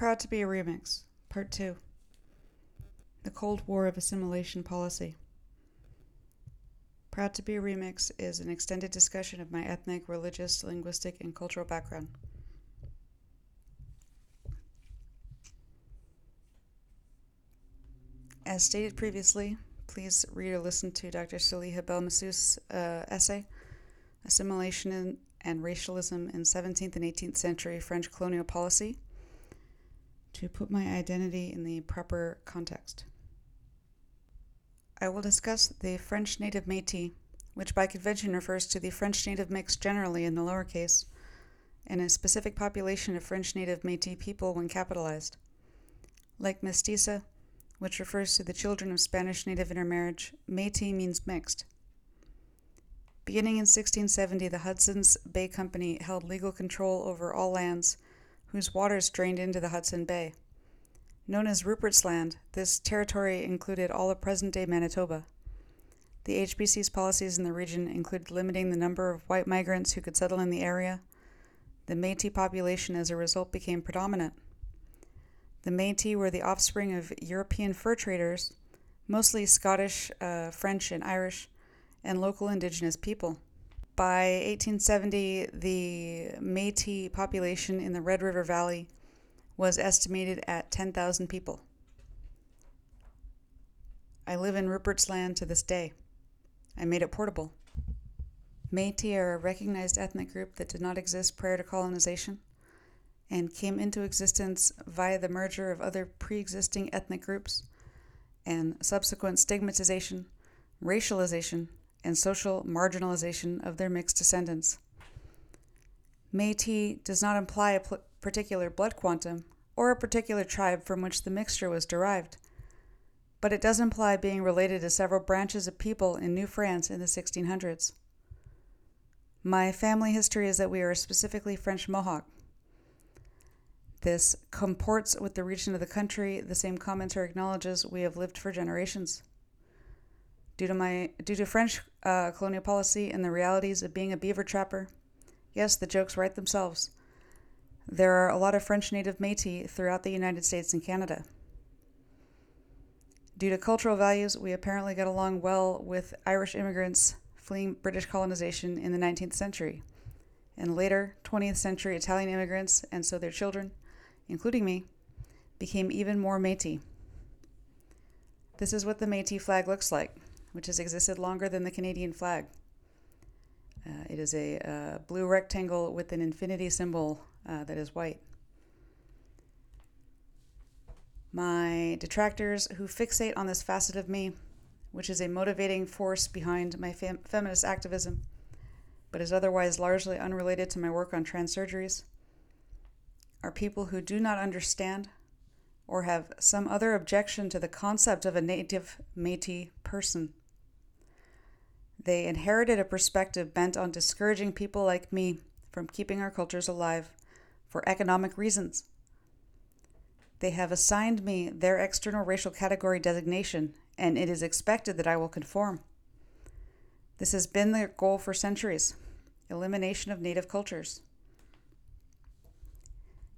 Proud to be a remix, part two. The Cold War of Assimilation Policy. Proud to be a remix is an extended discussion of my ethnic, religious, linguistic, and cultural background. As stated previously, please read or listen to Dr. Saliha Belmessous's uh, essay, Assimilation and Racialism in 17th and 18th Century French Colonial Policy, to put my identity in the proper context. I will discuss the French native Metis, which by convention refers to the French native mix generally in the lowercase, and a specific population of French native Metis people when capitalized. Like mestiza, which refers to the children of Spanish native intermarriage, Metis means mixed. Beginning in 1670, the Hudson's Bay Company held legal control over all lands whose waters drained into the Hudson Bay. Known as Rupert's Land, this territory included all of present day Manitoba. The HBC's policies in the region included limiting the number of white migrants who could settle in the area. The Metis population, as a result, became predominant. The Metis were the offspring of European fur traders, mostly Scottish, uh, French, and Irish, and local indigenous people. By 1870, the Metis population in the Red River Valley was estimated at 10,000 people. I live in Rupert's Land to this day. I made it portable. Metis are a recognized ethnic group that did not exist prior to colonization and came into existence via the merger of other pre existing ethnic groups and subsequent stigmatization, racialization, and social marginalization of their mixed descendants. Metis does not imply a pl- particular blood quantum or a particular tribe from which the mixture was derived, but it does imply being related to several branches of people in New France in the 1600s. My family history is that we are specifically French Mohawk. This comports with the region of the country, the same commenter acknowledges we have lived for generations. Due to my due to French uh, colonial policy and the realities of being a beaver trapper, yes, the jokes write themselves. There are a lot of French native Métis throughout the United States and Canada. Due to cultural values, we apparently got along well with Irish immigrants fleeing British colonization in the 19th century, and later 20th century Italian immigrants, and so their children, including me, became even more Métis. This is what the Métis flag looks like which has existed longer than the Canadian flag. Uh, it is a uh, blue rectangle with an infinity symbol uh, that is white. My detractors who fixate on this facet of me, which is a motivating force behind my fem- feminist activism, but is otherwise largely unrelated to my work on trans surgeries, are people who do not understand or have some other objection to the concept of a native Metis person. They inherited a perspective bent on discouraging people like me from keeping our cultures alive for economic reasons. They have assigned me their external racial category designation, and it is expected that I will conform. This has been their goal for centuries elimination of native cultures.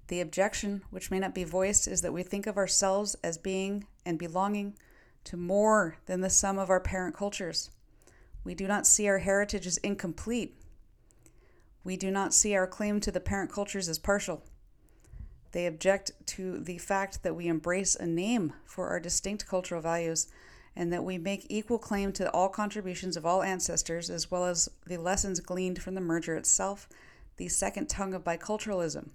The objection, which may not be voiced, is that we think of ourselves as being and belonging to more than the sum of our parent cultures. We do not see our heritage as incomplete. We do not see our claim to the parent cultures as partial. They object to the fact that we embrace a name for our distinct cultural values and that we make equal claim to all contributions of all ancestors as well as the lessons gleaned from the merger itself, the second tongue of biculturalism.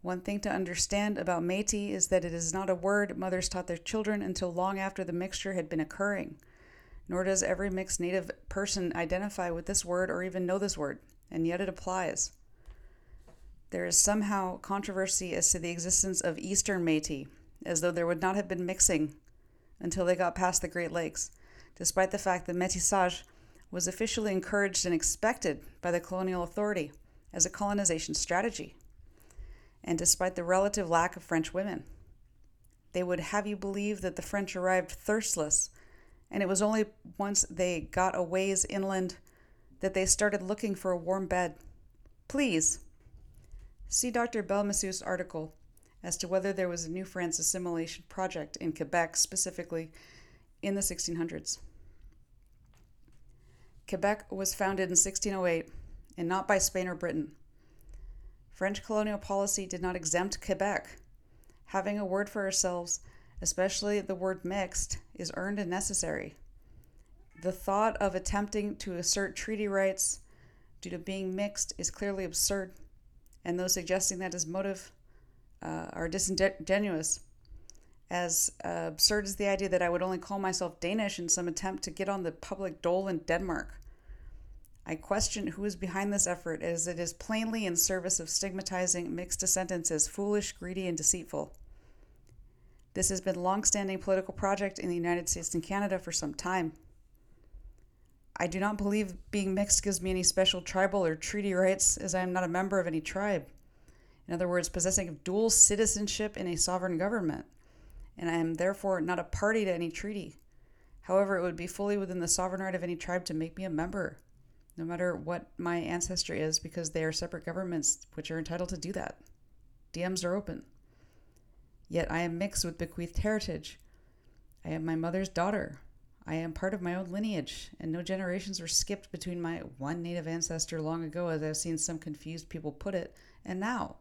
One thing to understand about Metis is that it is not a word mothers taught their children until long after the mixture had been occurring nor does every mixed native person identify with this word or even know this word, and yet it applies. There is somehow controversy as to the existence of Eastern Metis, as though there would not have been mixing until they got past the Great Lakes, despite the fact that métissage was officially encouraged and expected by the colonial authority as a colonization strategy, and despite the relative lack of French women. They would have you believe that the French arrived thirstless and it was only once they got a ways inland that they started looking for a warm bed. Please see Dr. Belmessous's article, as to whether there was a New France assimilation project in Quebec specifically in the 1600s. Quebec was founded in 1608 and not by Spain or Britain. French colonial policy did not exempt Quebec. Having a word for ourselves, especially the word mixed, is earned and necessary. The thought of attempting to assert treaty rights due to being mixed is clearly absurd, and those suggesting that as motive uh, are disingenuous. As uh, absurd as the idea that I would only call myself Danish in some attempt to get on the public dole in Denmark. I question who is behind this effort, as it is plainly in service of stigmatizing mixed descendants as foolish, greedy, and deceitful. This has been a long-standing political project in the United States and Canada for some time. I do not believe being mixed gives me any special tribal or treaty rights, as I am not a member of any tribe. In other words, possessing dual citizenship in a sovereign government, and I am therefore not a party to any treaty. However, it would be fully within the sovereign right of any tribe to make me a member, no matter what my ancestry is, because they are separate governments which are entitled to do that. DMs are open. Yet I am mixed with bequeathed heritage. I am my mother's daughter. I am part of my own lineage, and no generations were skipped between my one native ancestor long ago, as I've seen some confused people put it, and now.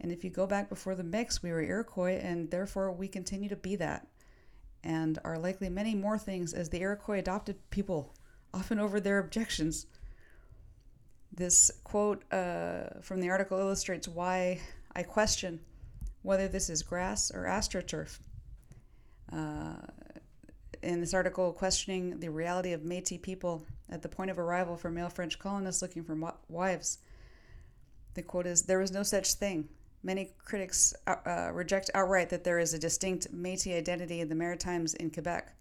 And if you go back before the mix, we were Iroquois, and therefore we continue to be that, and are likely many more things as the Iroquois adopted people, often over their objections. This quote uh, from the article illustrates why I question whether this is grass or astroturf. Uh, in this article, questioning the reality of Metis people at the point of arrival for male French colonists looking for wives. The quote is There was no such thing. Many critics uh, uh, reject outright that there is a distinct Metis identity in the Maritimes in Quebec.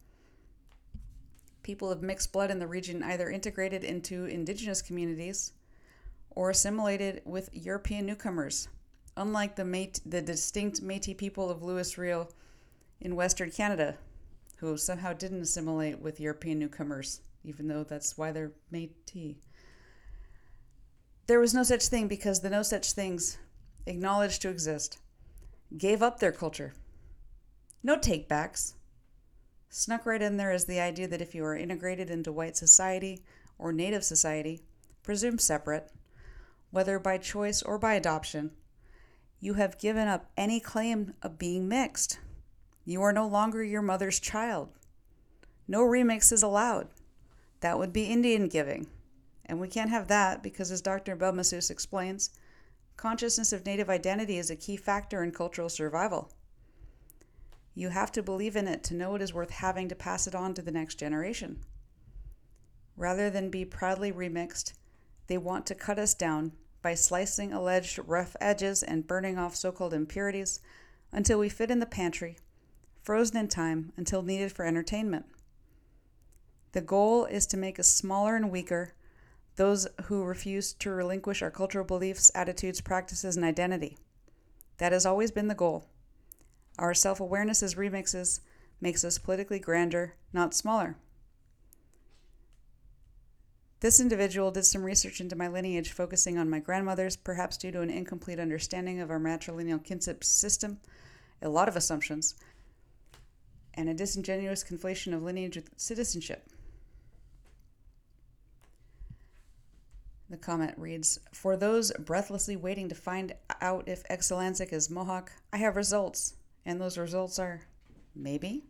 People of mixed blood in the region either integrated into indigenous communities or assimilated with European newcomers, unlike the, Métis, the distinct Metis people of Louis Riel in Western Canada, who somehow didn't assimilate with European newcomers, even though that's why they're Métis. There was no such thing because the no such things acknowledged to exist, gave up their culture. No takebacks. Snuck right in there is the idea that if you are integrated into white society or native society, presumed separate, whether by choice or by adoption, you have given up any claim of being mixed. You are no longer your mother's child. No remix is allowed. That would be Indian giving. And we can't have that because, as Dr. Belmessous explains, Consciousness of native identity is a key factor in cultural survival. You have to believe in it to know it is worth having to pass it on to the next generation. Rather than be proudly remixed, they want to cut us down by slicing alleged rough edges and burning off so called impurities until we fit in the pantry, frozen in time until needed for entertainment. The goal is to make us smaller and weaker those who refuse to relinquish our cultural beliefs, attitudes, practices, and identity. That has always been the goal. Our self awareness as remixes makes us politically grander, not smaller. This individual did some research into my lineage, focusing on my grandmother's, perhaps due to an incomplete understanding of our matrilineal kinship system, a lot of assumptions, and a disingenuous conflation of lineage with citizenship. The comment reads For those breathlessly waiting to find out if Excelsior is Mohawk, I have results. And those results are maybe.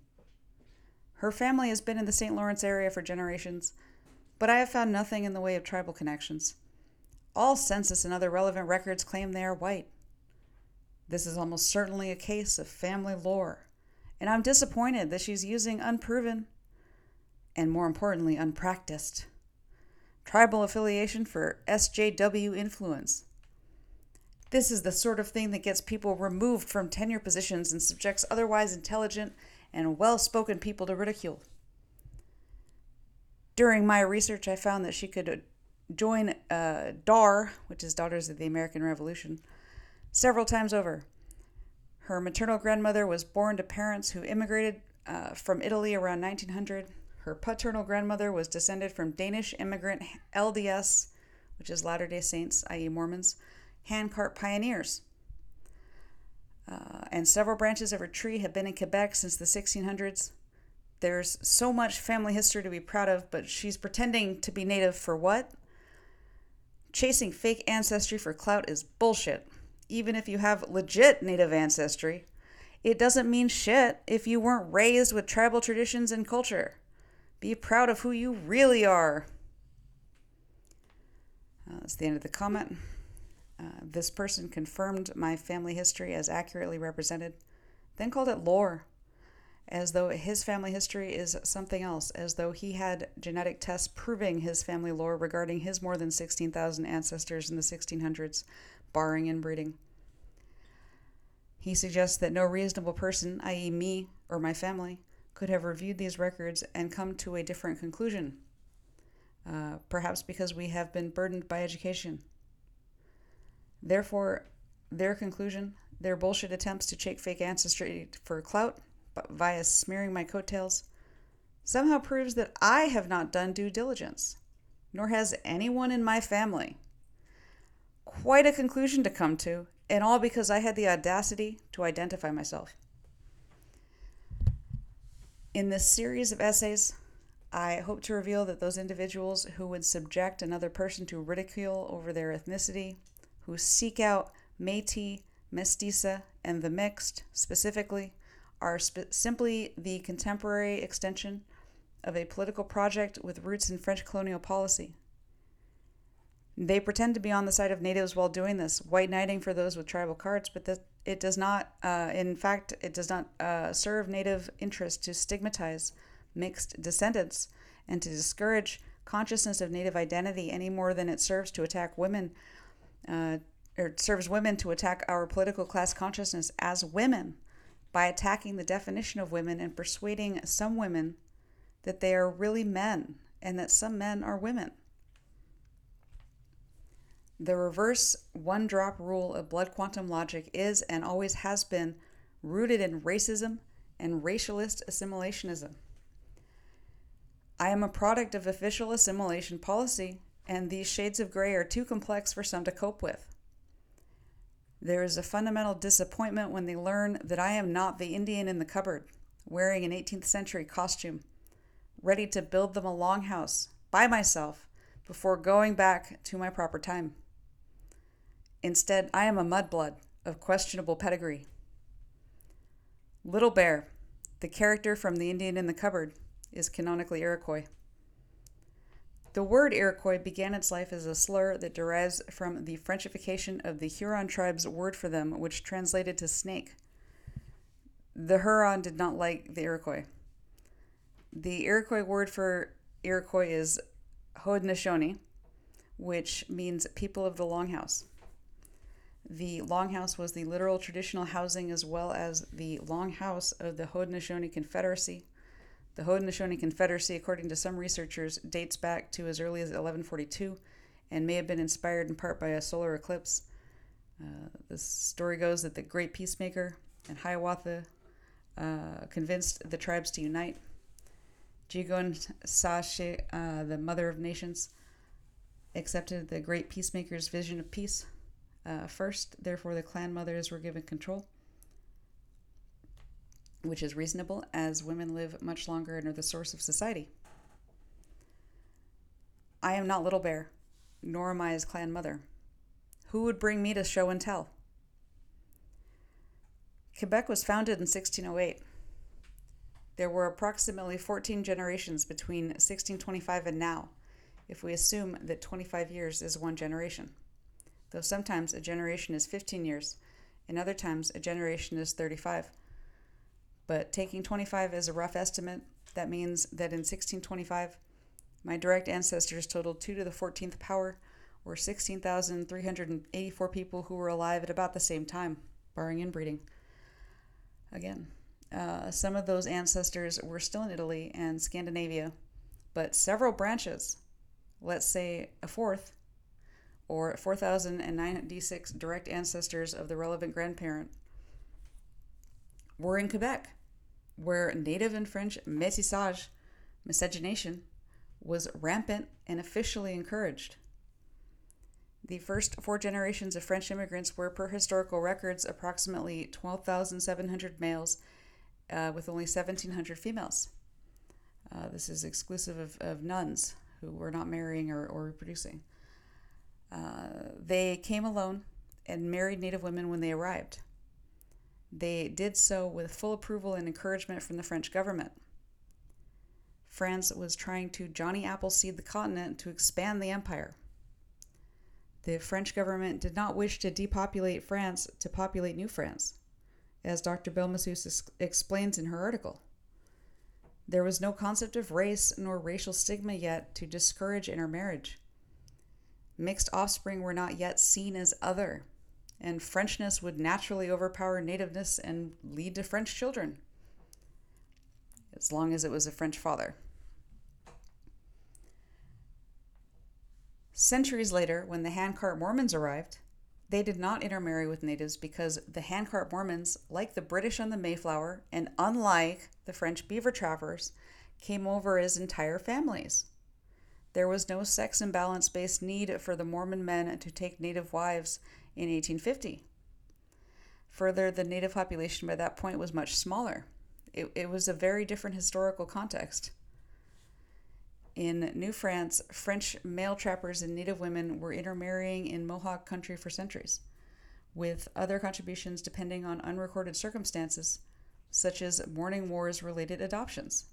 Her family has been in the St. Lawrence area for generations, but I have found nothing in the way of tribal connections. All census and other relevant records claim they are white. This is almost certainly a case of family lore, and I'm disappointed that she's using unproven and, more importantly, unpracticed tribal affiliation for SJW influence. This is the sort of thing that gets people removed from tenure positions and subjects otherwise intelligent and well spoken people to ridicule. During my research, I found that she could join uh, DAR, which is Daughters of the American Revolution, several times over. Her maternal grandmother was born to parents who immigrated uh, from Italy around 1900 her paternal grandmother was descended from Danish immigrant LDS, which is Latter day Saints, i.e., Mormons, handcart pioneers. Uh, and several branches of her tree have been in Quebec since the 1600s. There's so much family history to be proud of, but she's pretending to be native for what? Chasing fake ancestry for clout is bullshit. Even if you have legit native ancestry, it doesn't mean shit if you weren't raised with tribal traditions and culture. Be proud of who you really are. Uh, that's the end of the comment. Uh, this person confirmed my family history as accurately represented, then called it lore, as though his family history is something else, as though he had genetic tests proving his family lore regarding his more than 16,000 ancestors in the 1600s, barring inbreeding. He suggests that no reasonable person, i.e., me or my family, could have reviewed these records and come to a different conclusion. Uh, perhaps because we have been burdened by education. Therefore, their conclusion, their bullshit attempts to check fake ancestry for clout via smearing my coattails, somehow proves that I have not done due diligence, nor has anyone in my family. Quite a conclusion to come to, and all because I had the audacity to identify myself. In this series of essays, I hope to reveal that those individuals who would subject another person to ridicule over their ethnicity, who seek out Metis, Mestiza, and the mixed specifically, are sp- simply the contemporary extension of a political project with roots in French colonial policy. They pretend to be on the side of natives while doing this, white knighting for those with tribal cards, but that it does not, uh, in fact, it does not uh, serve native interest to stigmatize mixed descendants and to discourage consciousness of native identity any more than it serves to attack women, uh, or serves women to attack our political class consciousness as women by attacking the definition of women and persuading some women that they are really men and that some men are women. The reverse one drop rule of blood quantum logic is and always has been rooted in racism and racialist assimilationism. I am a product of official assimilation policy, and these shades of gray are too complex for some to cope with. There is a fundamental disappointment when they learn that I am not the Indian in the cupboard, wearing an 18th century costume, ready to build them a longhouse by myself before going back to my proper time. Instead, I am a mudblood of questionable pedigree. Little Bear, the character from The Indian in the Cupboard, is canonically Iroquois. The word Iroquois began its life as a slur that derives from the Frenchification of the Huron tribe's word for them, which translated to snake. The Huron did not like the Iroquois. The Iroquois word for Iroquois is Haudenosaunee, which means people of the Longhouse. The Longhouse was the literal traditional housing as well as the Longhouse of the Haudenosaunee Confederacy. The Haudenosaunee Confederacy, according to some researchers, dates back to as early as 1142 and may have been inspired in part by a solar eclipse. Uh, the story goes that the Great Peacemaker and Hiawatha uh, convinced the tribes to unite. Jigon Sashe, uh, the Mother of Nations, accepted the Great Peacemaker's vision of peace uh, first. Therefore, the clan mothers were given control which is reasonable as women live much longer and are the source of society. I am not Little Bear, nor am I his clan mother. Who would bring me to show and tell? Quebec was founded in 1608. There were approximately 14 generations between 1625 and now, if we assume that 25 years is one generation. Though sometimes a generation is 15 years, and other times a generation is 35. But taking 25 as a rough estimate, that means that in 1625, my direct ancestors totaled 2 to the 14th power, or 16,384 people who were alive at about the same time, barring inbreeding. Again, uh, some of those ancestors were still in Italy and Scandinavia, but several branches, let's say a fourth, or 4,096 direct ancestors of the relevant grandparent, were in Quebec, where native and French métissage, miscegenation, was rampant and officially encouraged. The first four generations of French immigrants were, per historical records, approximately 12,700 males, uh, with only 1,700 females. Uh, this is exclusive of, of nuns who were not marrying or, or reproducing. Uh, they came alone and married Native women when they arrived. They did so with full approval and encouragement from the French government. France was trying to Johnny Appleseed the continent to expand the empire. The French government did not wish to depopulate France to populate New France, as Dr. Belmessous explains in her article. There was no concept of race nor racial stigma yet to discourage intermarriage. Mixed offspring were not yet seen as other, and Frenchness would naturally overpower nativeness and lead to French children, as long as it was a French father. Centuries later, when the handcart Mormons arrived, they did not intermarry with natives because the handcart Mormons, like the British on the Mayflower and unlike the French beaver trappers, came over as entire families. There was no sex imbalance based need for the Mormon men to take native wives in 1850. Further, the native population by that point was much smaller. It, it was a very different historical context. In New France, French male trappers and native women were intermarrying in Mohawk country for centuries, with other contributions depending on unrecorded circumstances, such as Mourning Wars related adoptions.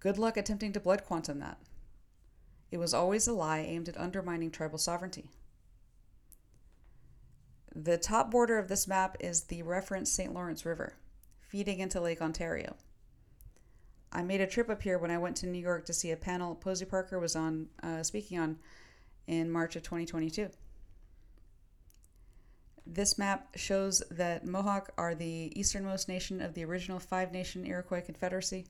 Good luck attempting to blood quantum that. It was always a lie aimed at undermining tribal sovereignty. The top border of this map is the referenced St. Lawrence River, feeding into Lake Ontario. I made a trip up here when I went to New York to see a panel Posie Parker was on uh, speaking on in March of 2022. This map shows that Mohawk are the easternmost nation of the original five nation Iroquois Confederacy,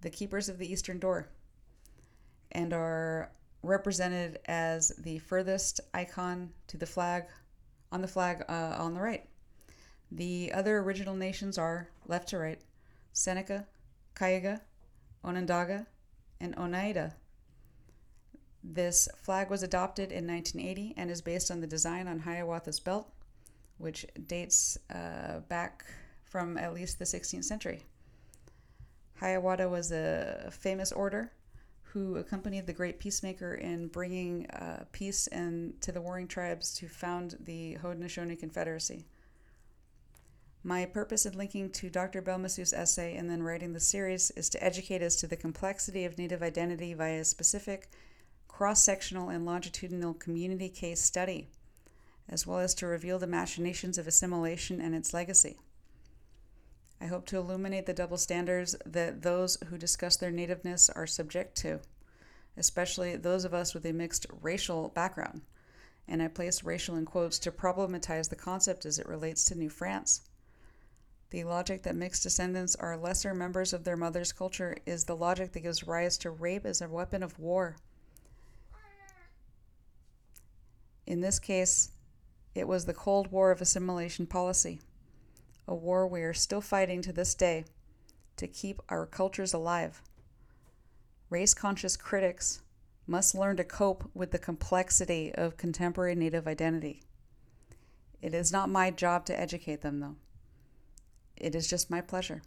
the keepers of the Eastern Door, and are represented as the furthest icon to the flag on the flag uh, on the right. The other original nations are left to right Seneca, Cayuga, Onondaga, and Oneida. This flag was adopted in 1980 and is based on the design on Hiawatha's belt, which dates uh, back from at least the 16th century. Hiawatha was a famous order who accompanied the great peacemaker in bringing uh, peace and to the warring tribes to found the Haudenosaunee Confederacy. My purpose in linking to Dr. Belmessous' essay and then writing the series is to educate us to the complexity of Native identity via a specific, cross sectional, and longitudinal community case study, as well as to reveal the machinations of assimilation and its legacy. I hope to illuminate the double standards that those who discuss their nativeness are subject to, especially those of us with a mixed racial background. And I place racial in quotes to problematize the concept as it relates to New France. The logic that mixed descendants are lesser members of their mother's culture is the logic that gives rise to rape as a weapon of war. In this case, it was the Cold War of assimilation policy, a war we are still fighting to this day to keep our cultures alive. Race conscious critics must learn to cope with the complexity of contemporary Native identity. It is not my job to educate them, though. It is just my pleasure.